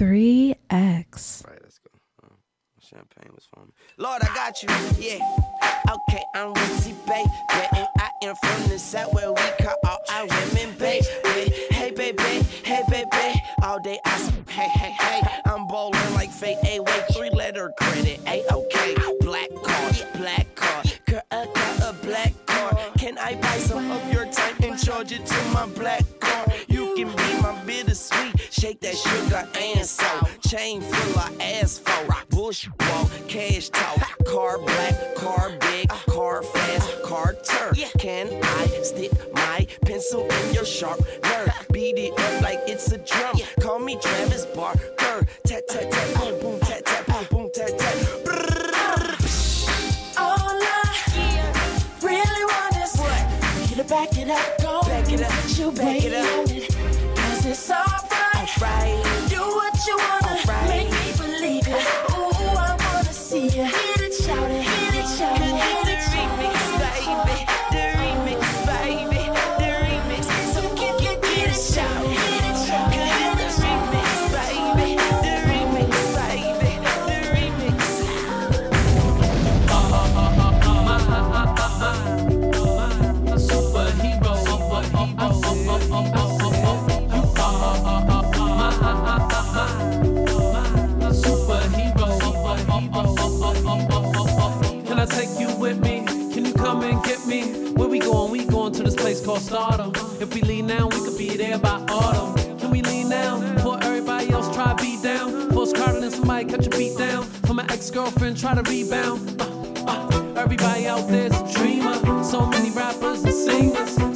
3X. Right, let's go. Uh, champagne was for. Lord, I got you. Yeah. Okay, I'm Wizzy Bay. And I am from the south where we call all our women babe. Hey, baby. Hey, baby. All day I say, hey, hey, hey. I'm bowling like fate. A wait, three letter credit. A okay. Black card, black card. Girl, I got a black card. Can I buy some of your time and charge it to my black can be my bittersweet. Shake that sugar and salt. Chain full of asphalt. Bush walk, cash talk. Car black, car big, car fast, car turf. Can I stick my pencil in your sharp nerve? Beat it up like it's a drum. Call me Travis Barker. Tat tat tat, boom boom, tat tat, boom Stardom. If we lean now, we could be there by autumn. Can we lean now before everybody else try beat down? Force Carter and somebody catch a beat down. For my ex-girlfriend try to rebound. Uh, uh, everybody out there's a dreamer. So many rappers and singers.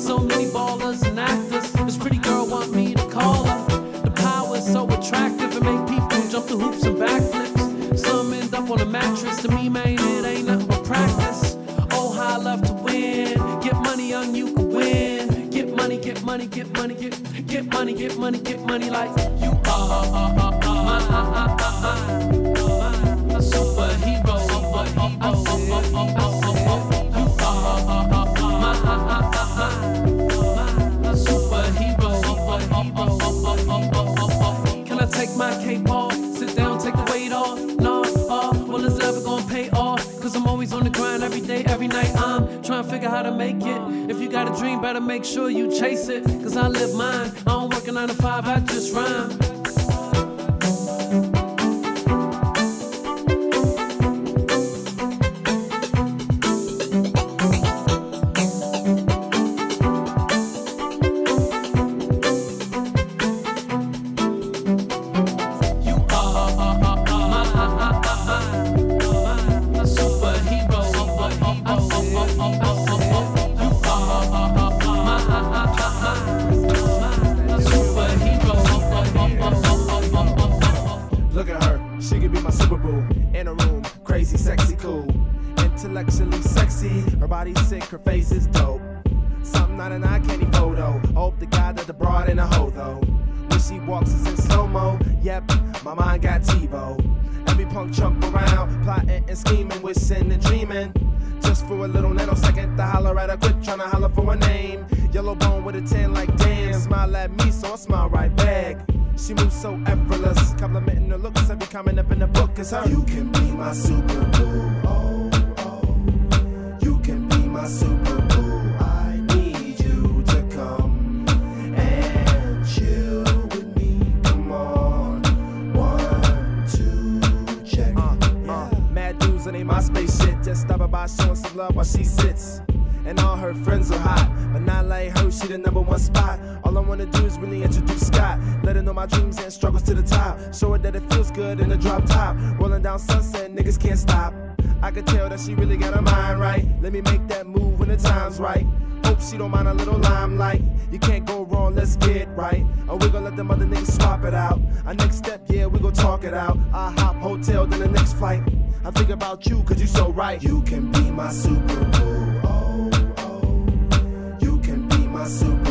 She really got her mind right. Let me make that move when the time's right. Hope she don't mind a little limelight. You can't go wrong, let's get right. Or we gon' let them other niggas swap it out. Our next step, yeah, we gon' talk it out. I hop hotel, then the next flight. I think about you, cause you so right. You can be my super boo. Oh, oh. You can be my super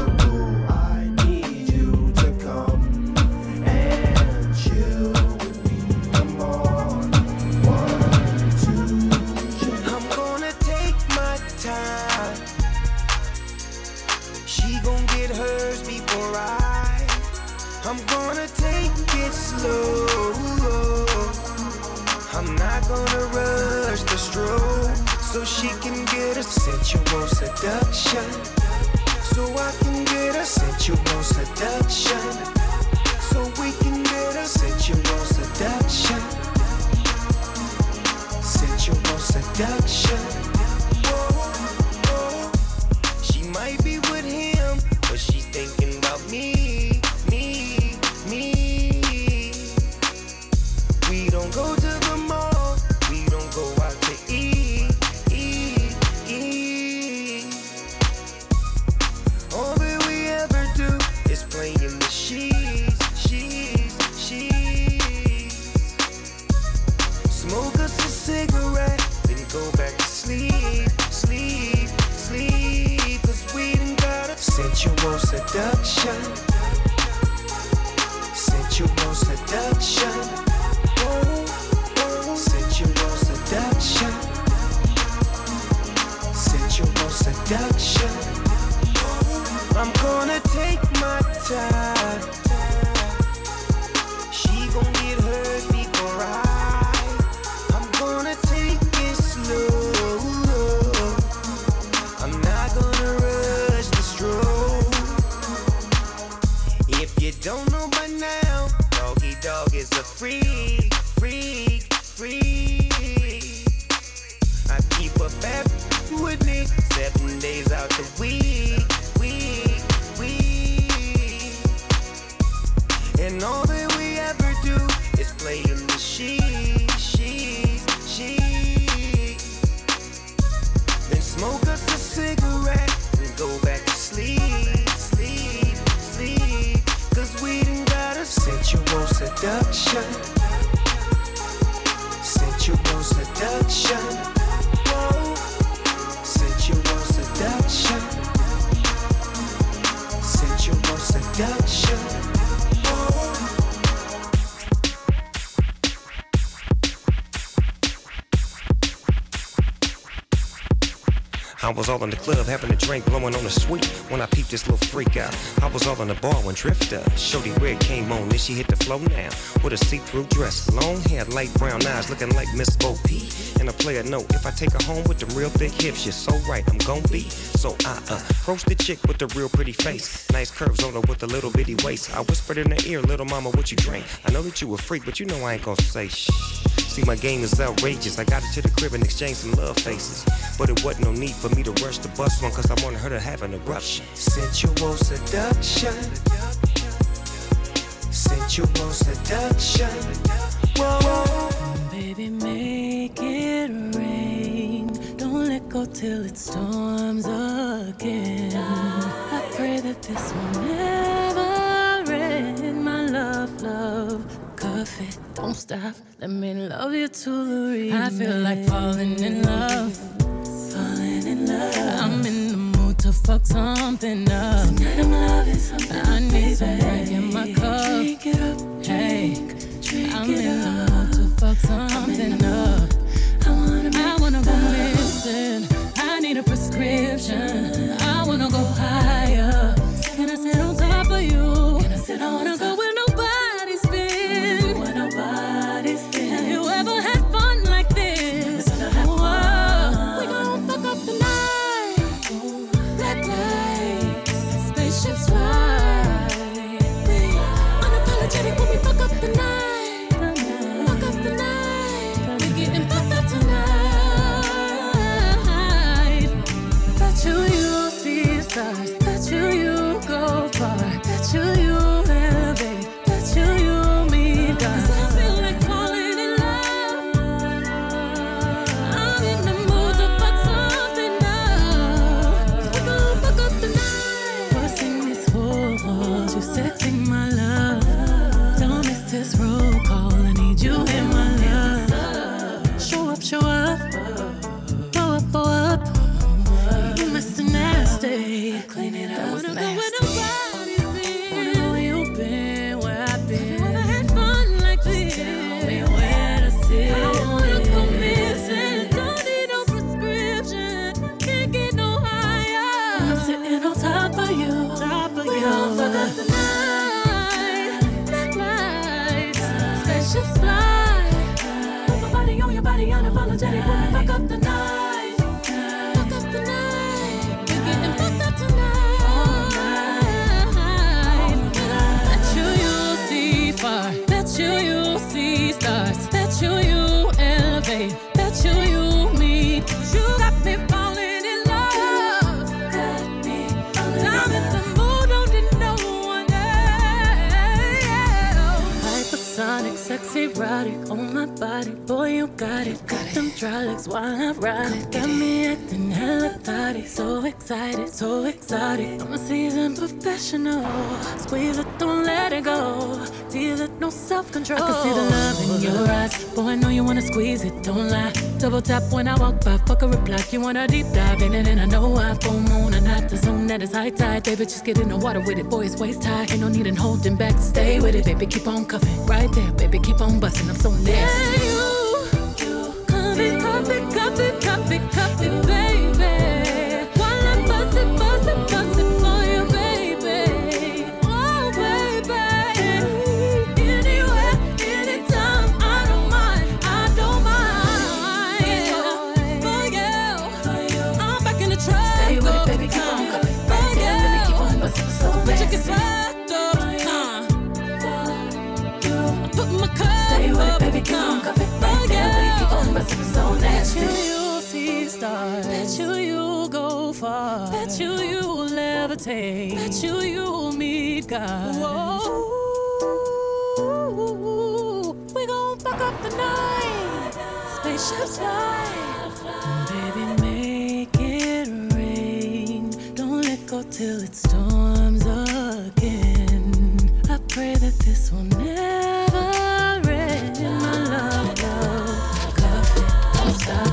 so she can get a sensual seduction. So I can get a sensual seduction. So we can get a sensual seduction. Sensual seduction. Smoke us a cigarette, then go back to sleep, sleep, sleep. Cause we got a sensual seduction. Sensual seduction. Sensual seduction. Sensual seduction. I'm gonna take my time. I was all in the club having a drink, blowing on the sweet when I peeped this little freak out. I was all in the bar when Drifter, Shorty Red came on, then she hit the flow now with a see-through dress, long hair, light brown eyes, looking like Miss Bo P. And a player note, if I take her home with the real thick hips, you're so right, I'm gon' be. So I uh, approach the chick with the real pretty face, nice curves on her with a little bitty waist. I whispered in her ear, little mama, what you drink? I know that you a freak, but you know I ain't gon' say shh. See, my game is outrageous. I got it to the crib and exchanged some love faces. But it wasn't no need for me to rush the bus one, cause I wanted her to have an eruption. Sensual seduction. Sensual seduction. Whoa. Baby, make it rain. Don't let go till it storms again. I pray that this will never end. My love, love, coffee. Don't stop. Let me love you to the remix. I feel like falling in love. Falling in love. I'm in the mood to fuck something up. Tonight I'm loving something. I need some drink in my cup. Drink it up. Hey. I'm in the mood to fuck something up. I wanna, I wanna go missing. I need a prescription. Mm-hmm. I erotic on my body. Boy, you got it. Got them dry legs while I ride it. Got me acting hella So excited, so excited. I'm a seasoned professional. Squeeze it, don't let it go. Tease it, no self control. I can see the love in your eyes. Boy, I know you wanna squeeze it, don't lie. Double tap when I walk by, fuck a reply. You wanna deep dive in it, and I know I full moon and not the zone that is high tide. Baby, just get in the water with it, boy, it's waist high. Ain't no need in holding back, stay with it, baby, keep on cuffing. Right there, baby, keep on busting, I'm so nasty. Yeah, you, cuff it, cuff it, baby. Levitate. Bet you you'll meet God. Whoa. We gon' fuck up the night. Spaceships fly. Baby, make it rain. Don't let go till it storms again. I pray that this will never end. My love, love, coffee, don't stop.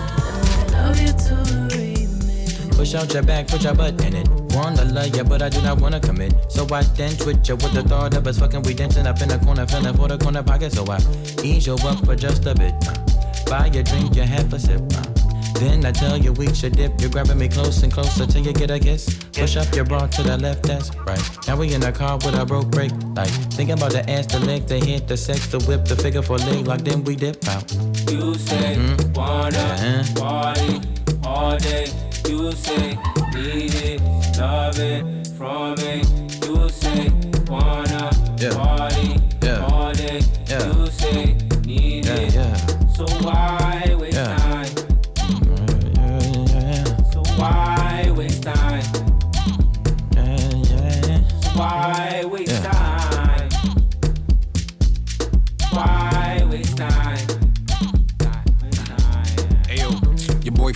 And I love you to the remix. Push out your back, put your butt in it. Wanna love ya, but I do not wanna commit. So I then twitch ya with the thought of us fucking. We dancing up in the corner, feeling for the corner pocket. So I ease your up for just a bit. Uh, buy your drink, you have a sip. Uh, then I tell you we should dip. You're grabbing me close and closer till you get a kiss. Push up your bra to the left, that's right. Now we in the car with a broke brake light. Thinking about the ass, the leg, the hit, the sex, the whip, the figure for leg lock. Then we dip out. You say wanna Uh-huh. party all day. You say need it, love it from me. You say wanna Yeah. party Yeah. all day. Yeah. You say need Yeah, it. yeah. So why waste Yeah. time? Yeah, yeah, So why waste time? Why waste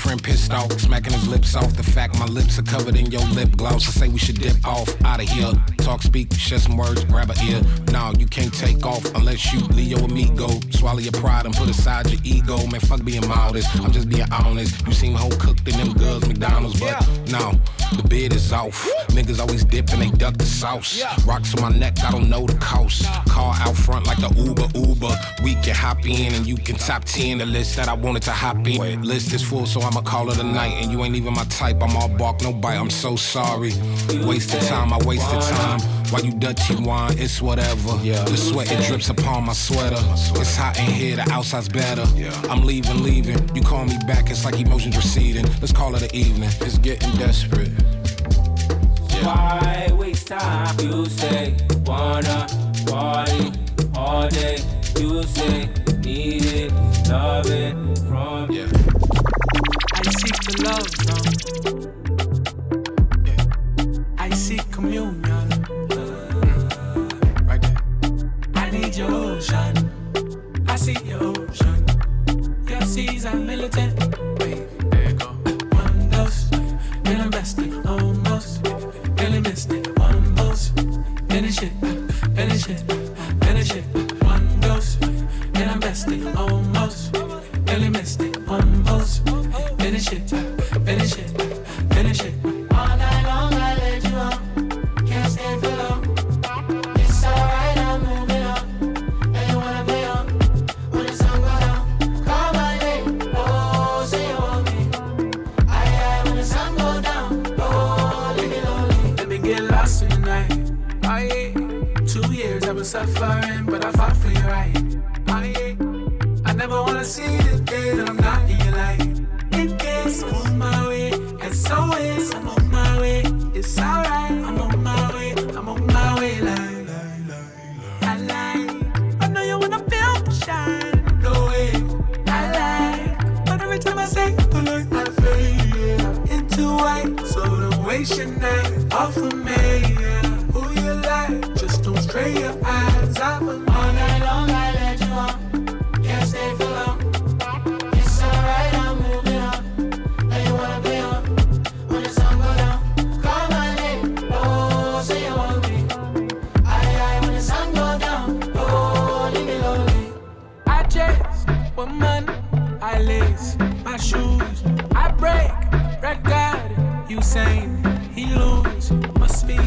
boyfriend pissed off, smacking his lips off. The fact my lips are covered in your lip gloss. I say we should dip off out of here. Talk, speak, share some words, grab a ear. Now you can't take off unless you Leo amigo. Swallow your pride and put aside your ego. Man, fuck being modest. I'm just being honest. You seem whole cooked in them girls McDonald's, but no, the bid is off. Niggas always dip and they duck the sauce. Rocks on my neck, I don't know the cost. Car out front like the Uber Uber. We can hop in and you can top 10 the list that I wanted to hop in. List is full, so I'ma call it a night. And you ain't even my type. I'm all bark, no bite. I'm so sorry. Wasted time, I wasted time. Why you dirty wine? It's whatever. Yeah. The sweat it drips upon my sweater. It's hot in here, the outside's better. Yeah. I'm leaving, leaving. You call me back, it's like emotions receding. Let's call it an evening. It's getting desperate. Why waste time? You say wanna party all day. You say need it, love it from Yeah. I seek the love from. See your ocean. Your seas are militant. Wait, there go. One dose, then I'm resting almost. Really missed it. One dose, finish it, finish it, finish it. One dose, then I'm resting almost.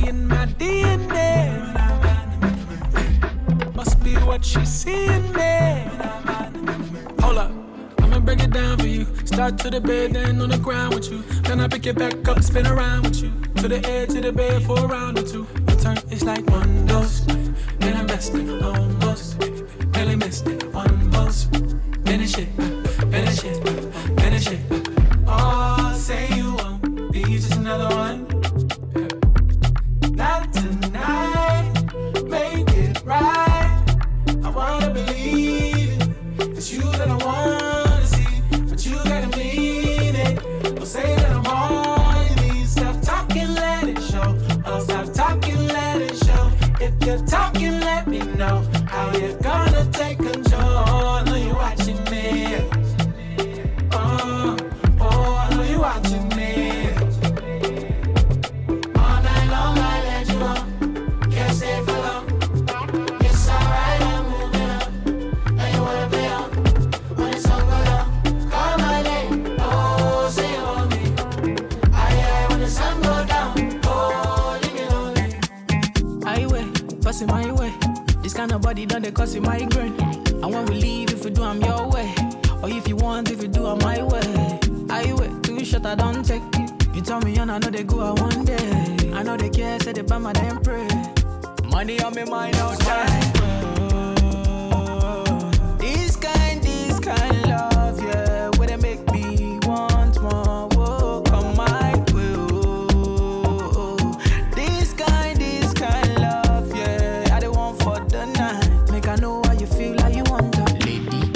in my DNA. Must be what she's seeing me. Hold up. I'ma break it down for you. Start to the bed, then on the ground with you. Then I pick it back up, spin around with you. To the edge of the bed for a round or two. Return is like one dose. Then I'm it almost. Barely missed it, one pulse. Finish it. shot I don't take. You tell me and I know they go out one day. I know they care, say they buy my damn pray. Money on me mind all time. This kind, this kind love, yeah, where they make me want more. Come my way. Oh, this kind, this kind love, yeah, for the night. Make I know how you feel, how you want, lady.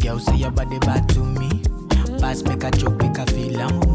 Girl, say your body bad to me. Make a joke. Café Lamo.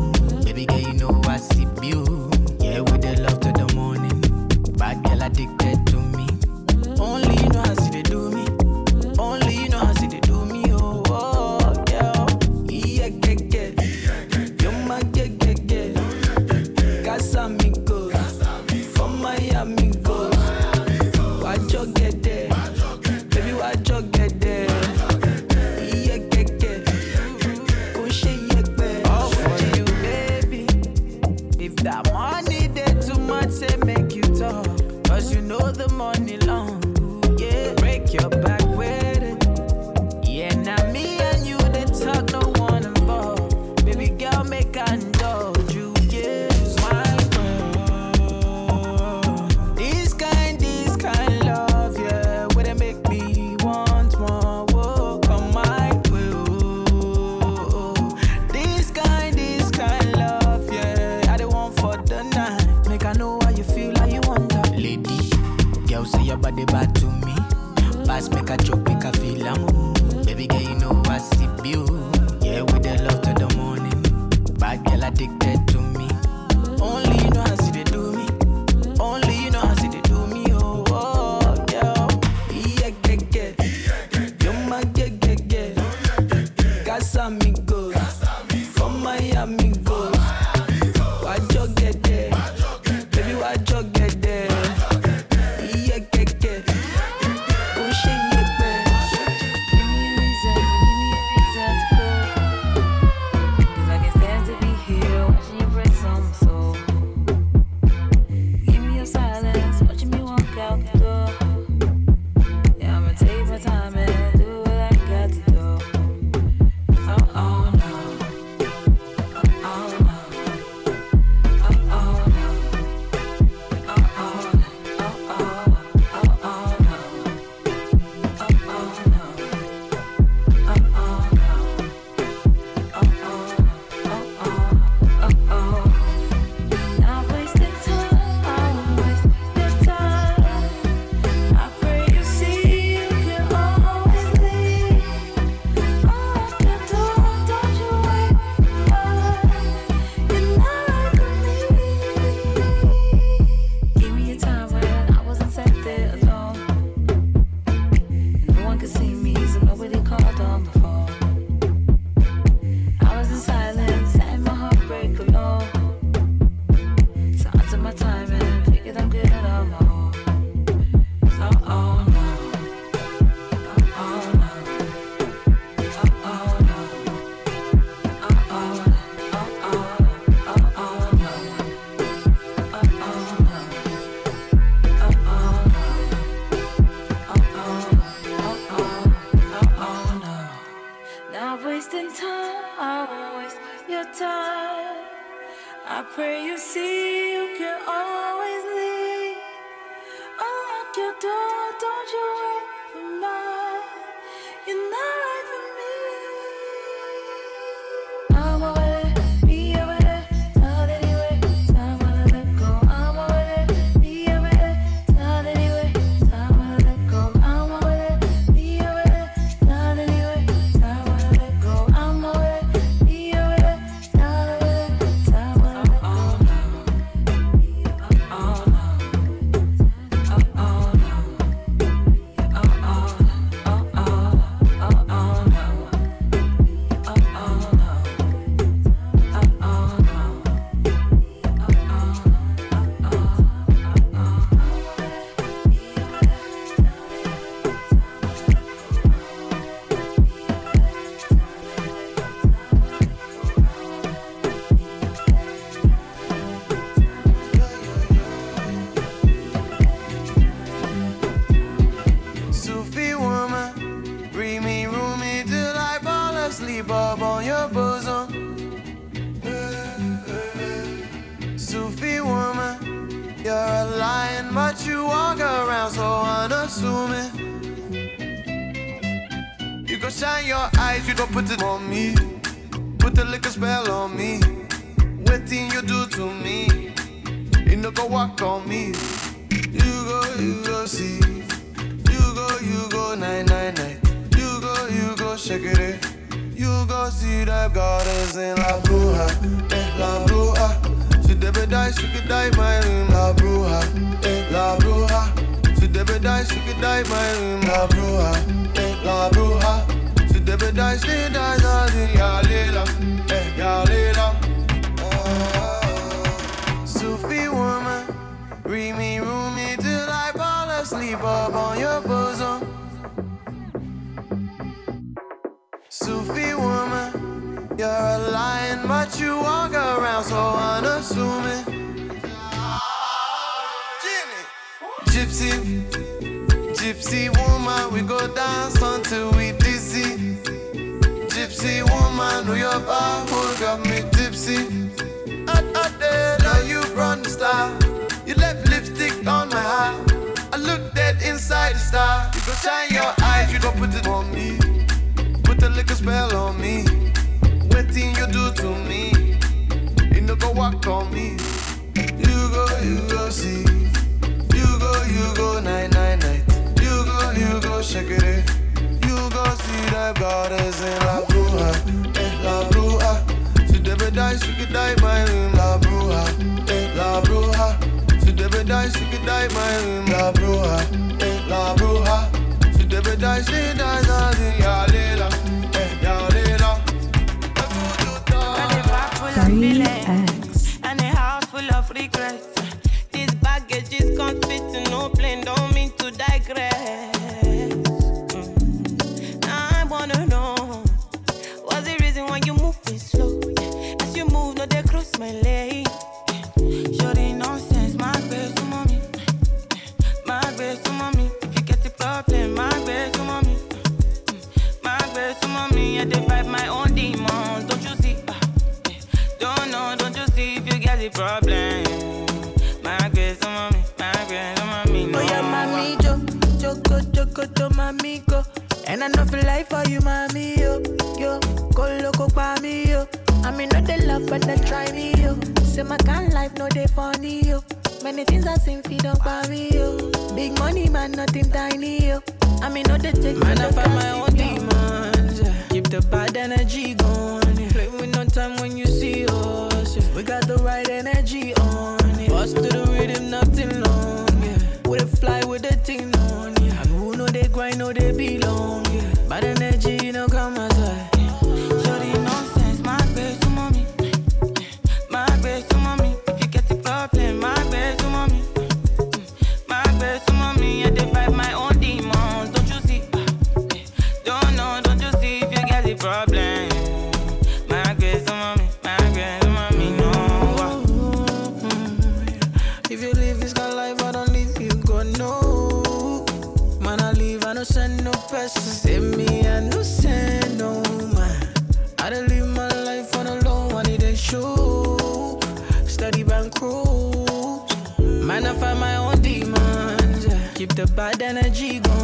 Asleep on your bosom. Sufi woman, you're a lion, but you walk around so unassuming. Gypsy, gypsy woman, we go dance until we dizzy. Gypsy woman, know your power ah, got me tipsy. Inside the star. You go shine your eyes, you don't put it on me. Put the liquor spell on me. What thing you do to me? You no go walk on me. You go, you go see. You go, you go night, night, night. You go, you go shake it. You go see the goddess in La Bruja, eh, La Bruja. She never die, she could die my room, La Bruja, eh, La Bruja. She never die, she could die my room, La Bruja, eh, La Bruja. She never die, she dies, I think, ya lila, eh, ya lila. Got a bag full of feelings and a house full of regrets. This baggage is can't fit in no plane, don't mean to digress. Mm. I wanna know what's the reason why you moving slow? As you move, no they cross my lane. Problem? My best to mommy, my best to mommy. No. Oh yeah, mami, jo, joko, joko, to mami, go. And I know feel life for you, mami, yo, yo. Go loco, pa me, yo. I mean, not the love, but they try me, yo. Say my kind life, no they funny, yo. Many things I seen feed up by me, yo. Big money, man, nothing tiny, yo. I mean, no they take Man, I find my own demons. Keep the bad energy going. Play with no time when you see us. Got the right energy on. Yeah. Bust to the rhythm, nothing long. Yeah. We dey fly with the thing on. Yeah. And who know they grind, know they belong. no send no man. I done live my life on a low one, it ain't show. Study bankrupt. Man, I find my own demons. Keep the bad energy going.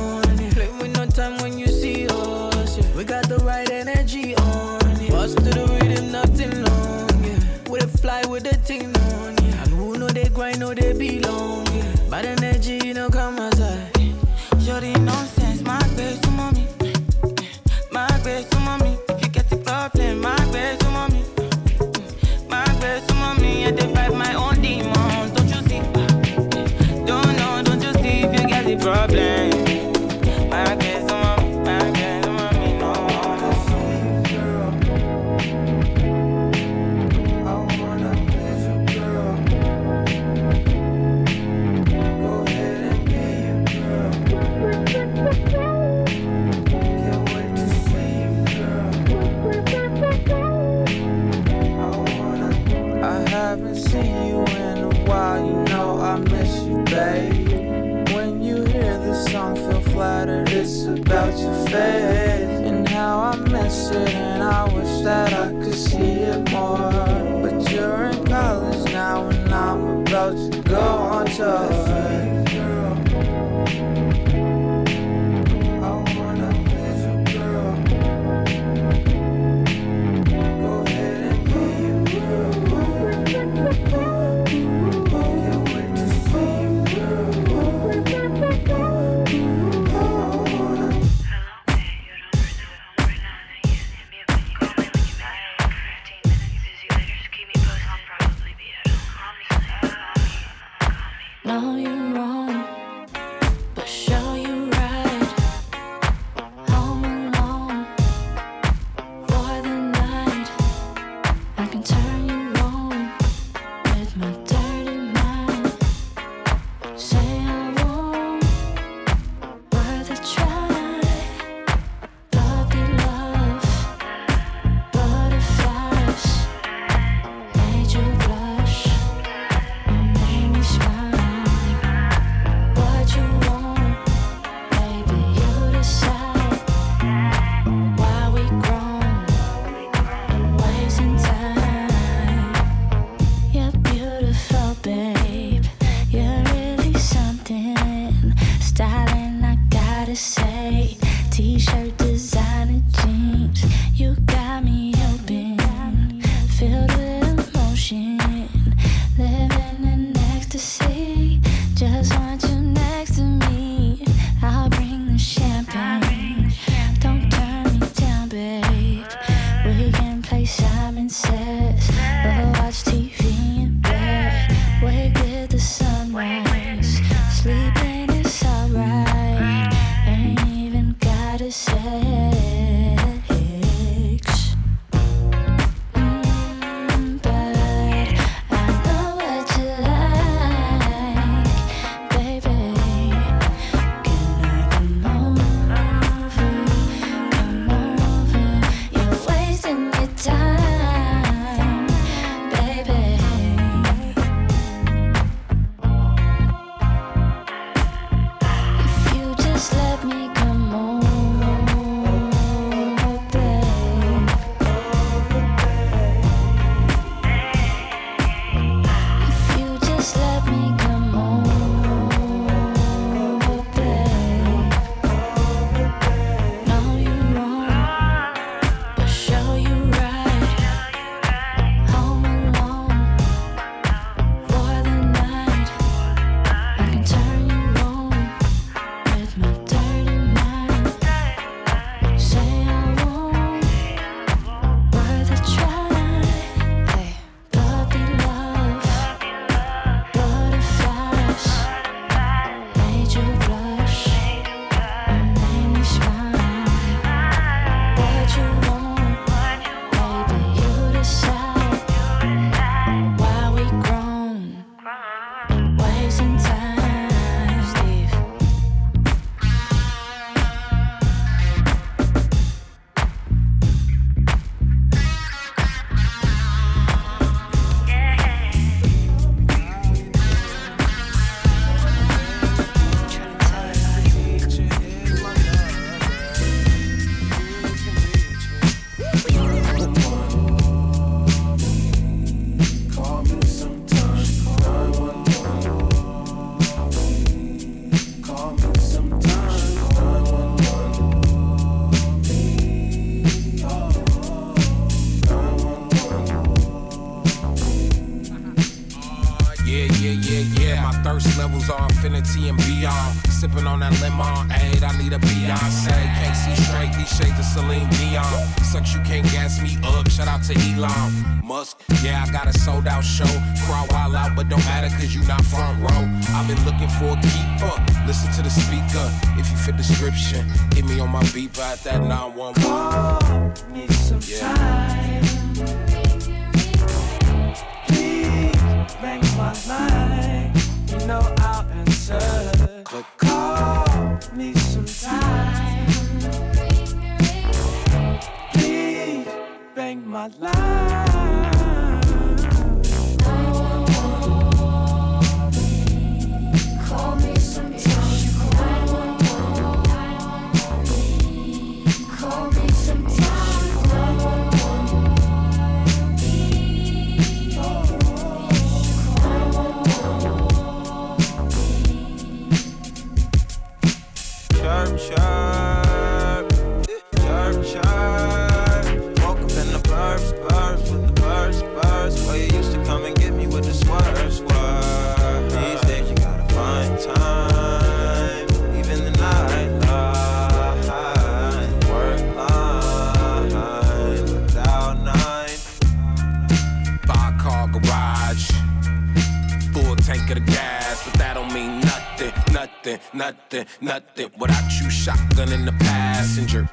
Nothing. Without you, shotgun in the passenger.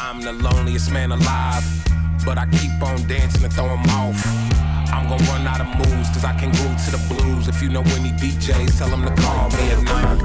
I'm the loneliest man alive, but I keep on dancing to throw 'em off. I'm gonna run out of moves, cause I can glue to the blues. If you know any DJs, tell them to call me at night.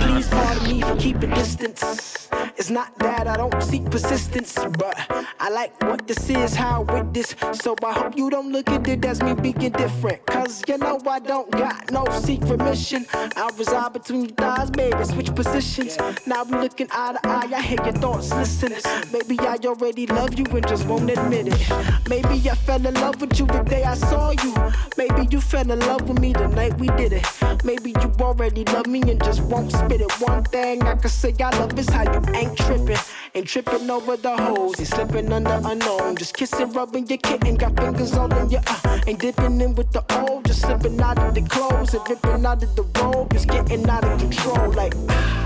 Please pardon me for keeping distance. It's not that I don't seek persistence, but I like what this is, how with this. So I hope you don't look at it as me being different. Cause you know I don't got no secret mission. I reside between your thighs, baby, switch positions. Now we looking eye to eye, I hear your thoughts, listen. Maybe I already love you and just won't admit it. Maybe I fell in love with you the day I saw you. Maybe you fell in love with me the night we did it. Maybe you already love me and just won't spit it. One thing I can say I love is how you ain't tripping. Ain't tripping over the hoes, ain't slipping under unknown. Just kissing, rubbing your kitten, got fingers all in your uh. Ain't dipping in with the old, just slipping out of the clothes and ripping out of the robe. It's getting out of control, like. Before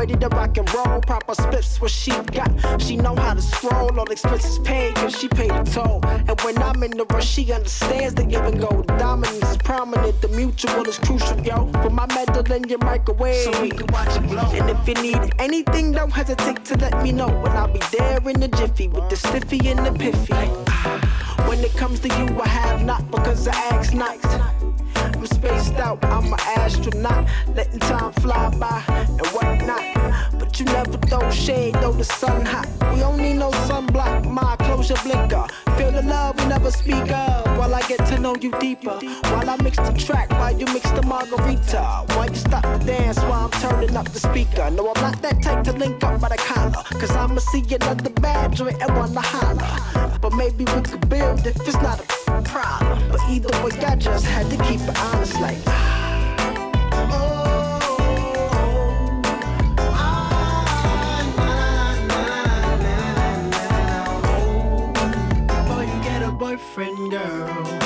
ready to rock and roll. Proper spliffs what she got. She know how to scroll. All expenses paid cause she paid the toll. And when I'm in the rush, she understands the give and go. The dominance is prominent. The mutual is crucial, yo. Put my metal in your microwave. So we can watch it blow. And if you need anything, don't hesitate to let me know. And I'll be there in the jiffy with the stiffy and the piffy. When it comes to you, I have not because I ask not. I'm spaced out, I'm an astronaut, letting time fly by and whatnot. But you never throw shade, though the sun hot. We don't need no sunblock, my closure blinker. Feel the love we never speak of while I get to know you deeper. While I mix the track, while you mix the margarita. While you stop the dance while I'm turning up the speaker. No, I'm not that type to link up by the collar. Cause I'ma see another bad joint and wanna holler. But maybe we could build if it's not a problem. But either way, I just had to keep it honest like. Before oh. Boyfriend, girl.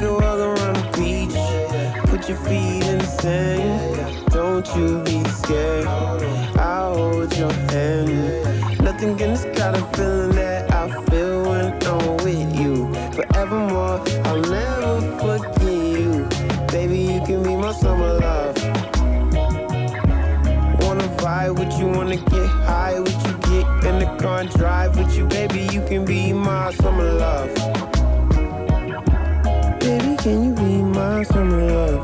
Take a walk around the beach, put your feet in the sand. Don't you be scared, I'll hold your hand. thinking it's got a feeling that I feel when I'm with you. Forevermore, I'll never forget you. Baby, you can be my summer love. Wanna vibe with you, wanna get high with you, get in the car and drive with you. Baby, you can be my summer love. My summer love?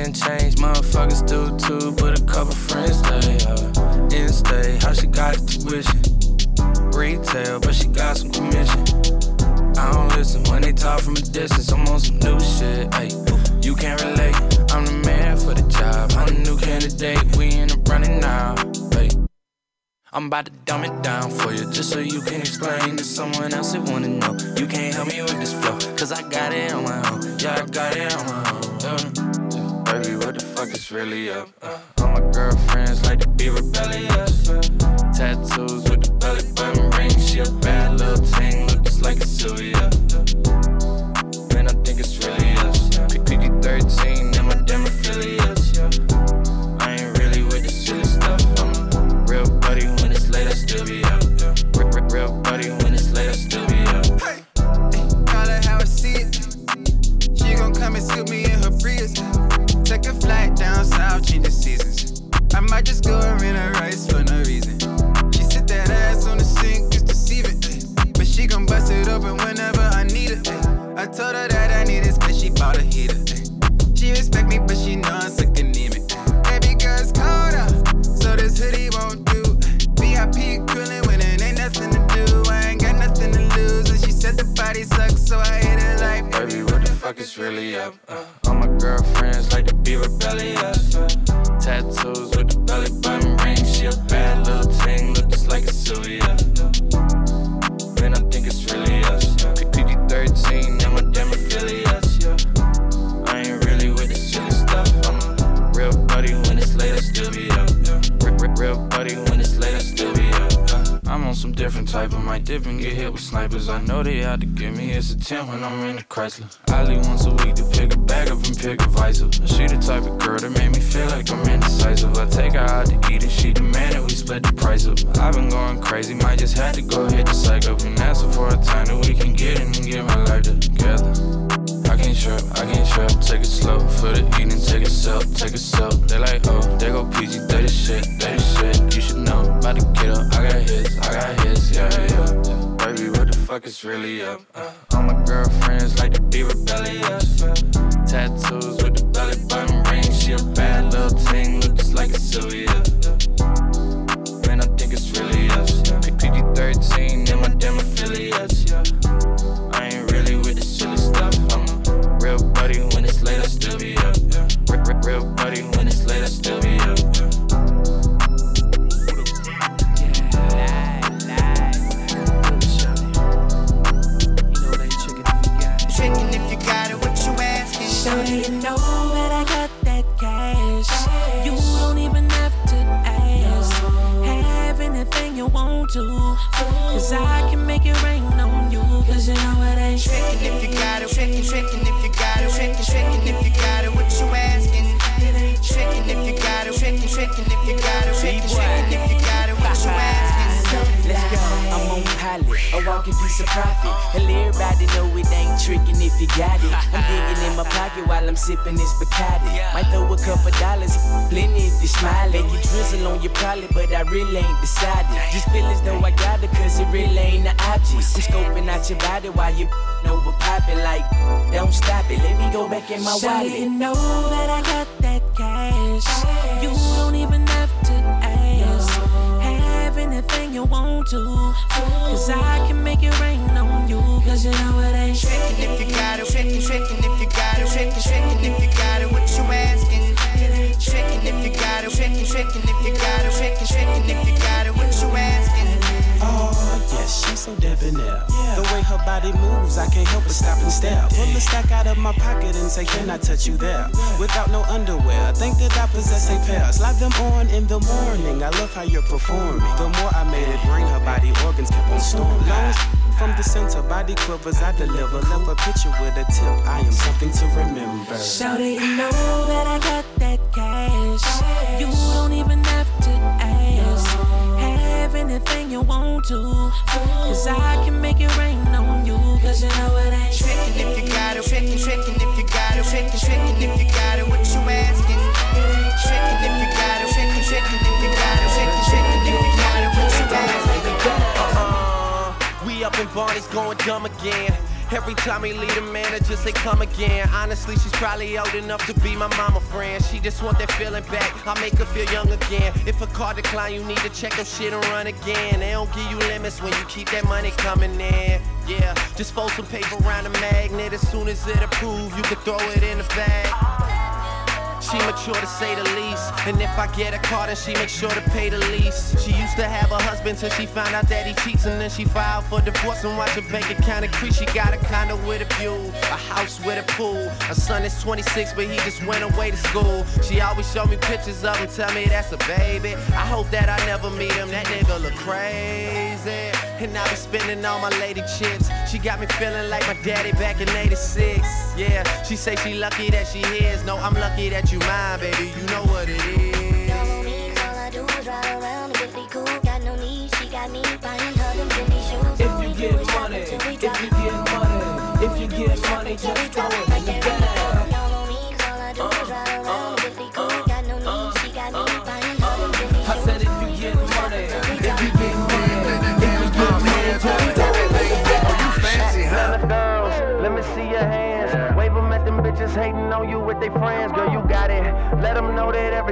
Wind change, motherfuckers do too, but a couple friends stay. Uh, in stay, how she got it tuition? Retail, but she got some commission. I don't listen when they talk from a distance. I'm on some new shit. Ay, you can't relate. I'm the man for the job. I'm the new candidate. We in the running now. Ay. I'm about to dumb it down for you just so you can explain to someone else that wanna know. You can't help me with this flow, cause I got it on my own. Yeah, I got it on my own. Yeah. Baby, what the fuck is really up? All my girlfriends like to be rebellious. Tattoos with the belly button ring. She a bad little thing, look just like a Sylvia. Man, I think it's really us. PG 13 I fuck is really up? Uh, all my girlfriends like to be rebellious. Uh, tattoos with the belly button ring. She a bad little thing, look just like a Sylvia. Man, I think it's really us. PG 13 some different type of might dip and get hit with snipers. I know they out to get me. It's a 10 when I'm in the Chrysler. I leave once a week to pick a bag up and pick a up. She the type of girl that made me feel like I'm indecisive. I take her out to eat and she demanded we split the price up. I've been going crazy, might just had to go hit the psych up and ask her for a time that we can get in and get my life together. I can't trip, I can't trip, take it slow. For the evening, take a sip, take a sip. They like, oh, they go PG, they the shit, they the shit. You should know, about to get up. I got hits, I got hits, yeah, yeah. Baby, what the fuck is really up? Uh, all my girlfriends like to be rebellious. Tattoos with the belly button ring. She a bad little thing, look just like a Sylvia. Man, I think it's really us. PG 13 and my damn affiliates, yeah. I ain't really with the silly stuff. I'm a real buddy when it's late, I still be up. Real buddy a walking piece of profit. And everybody know it ain't tricking if you got it. I'm digging in my pocket while I'm sipping this Bacardi. Might throw a couple dollars, plenty if you smile. Let you drizzle on your probably, but I really ain't decided. Just feel as though I got it, cause it really ain't the object. I'm scoping out your body while you over popping like, don't stop it. Let me go back in my Shawty, wallet. you know that I got that cash. You don't even have you want to. Cause I can make it rain on you. Cause you know it ain't Trickin' if you got it, trickin', trickin' if you got it, trickin', trickin' if you got it, what you asking? Trickin' if you got it, trickin', trickin' if you got it, trickin', trickin' if you got it, what you asking? Oh, she's so debonair. The way her body moves, I can't help but stop and stare. Pull the stack out of my pocket and say, Can I touch you there? Without no underwear, I think that I possess a pair. Slide them on in the morning. I love how you're performing. The more I made it rain, her body organs kept on storming. Long from the center, body quivers, I deliver. Left a picture with a tip. I am something to remember. Shout it, you know that I got that cash. You anything you want to. Cause I can make it rain on you. Cause you know it ain't Trickin' if you got it, trickin', trickin' if you got it, trickin', trickin' if you got it, what you asking? Trickin' if you got it, trickin', trickin' if you got it, trickin', trickin' if you got it, what you asking? Uh, we up in Barney's going dumb again. Every time he leave the manager just say come again. Honestly, she's probably old enough to be my mama friend. She just want that feeling back. I make her feel young again. If a car decline, you need to check her shit and run again. They don't give you limits when you keep that money coming in. Yeah, just fold some paper around the magnet. As soon as it approve, you can throw it in the bag. She mature to say the least. And if I get a car, then she makes sure to pay the lease. She used to have a husband till she found out that he cheats. And then she filed for divorce and watch her bank account increase. She got a condo with a view, a house with a pool. Her son is 26, but he just went away to school. She always show me pictures of him, tell me that's a baby. I hope that I never meet him. That nigga look crazy. And I be spending all my lady chips. She got me feeling like my daddy back in 86. Yeah, she say she lucky that she is. No, I'm lucky that you mine, baby. You know what it is. All I do is ride around and really cool. Got no need, she got me buying her them Billy shoes. If you get money, if you get money, if you get money, just throw it in the bag.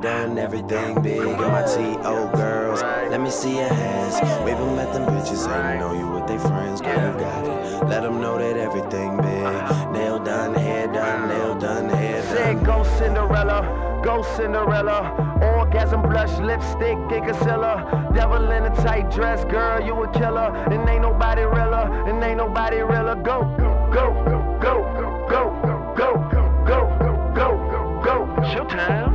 Done, everything big. And my TO girls, let me see your hands. Wave 'em at them bitches, hating on you with they friends. Girl, you got it. Let 'em know that everything big. Nail done, hair done, nail done, hair done. Said go Cinderella, go Cinderella. Orgasm blush, lipstick, Gigasilla. Devil in a tight dress, girl, you a killer. And ain't nobody realer, and ain't nobody realer. Go, go, go, go, go, go, go, go, go. Showtime. Go, go,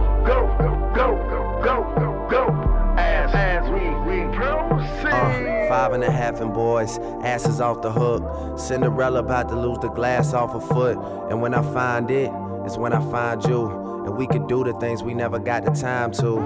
five and a half and boys, asses off the hook. Cinderella about to lose the glass off her foot. And when I find it, it, is when I find you. And we can do the things we never got the time to.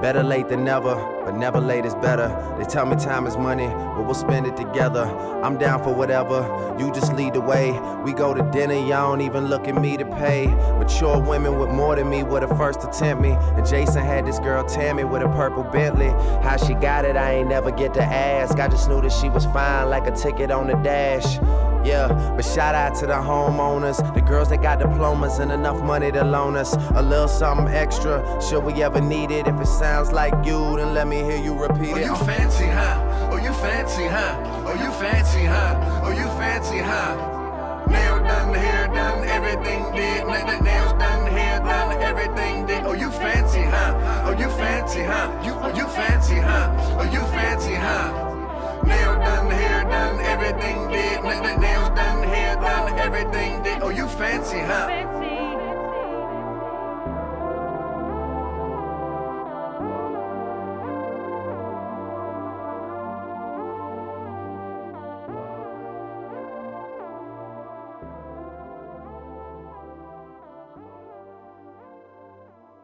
Better late than never, but never late is better. They tell me time is money, but we'll spend it together. I'm down for whatever, you just lead the way. We go to dinner, y'all don't even look at me to pay. Mature women with more than me were the first to tempt me. And Jason had this girl Tammy with a purple Bentley. How she got it, I ain't never get to ask. I just knew that she was fine, like a ticket on the dash. Yeah, but shout out to the homeowners, the girls that got diplomas and enough money to loan us a little something extra. Should we ever need it? If it sounds like you, then let me hear you repeat oh, it. Oh, you fancy, huh? Oh, you fancy, huh? Oh, you fancy, huh? Oh, you fancy, huh? Nail done, hair done, everything did. Na- na- Nails done, hair done, everything did. Oh, you fancy, huh? Oh, you fancy, huh? You, oh, you fancy, huh? Oh, you fancy, huh? Nail done, hair done, everything did. Na- na- Nails done, hair done, everything did. Oh, you fancy, huh?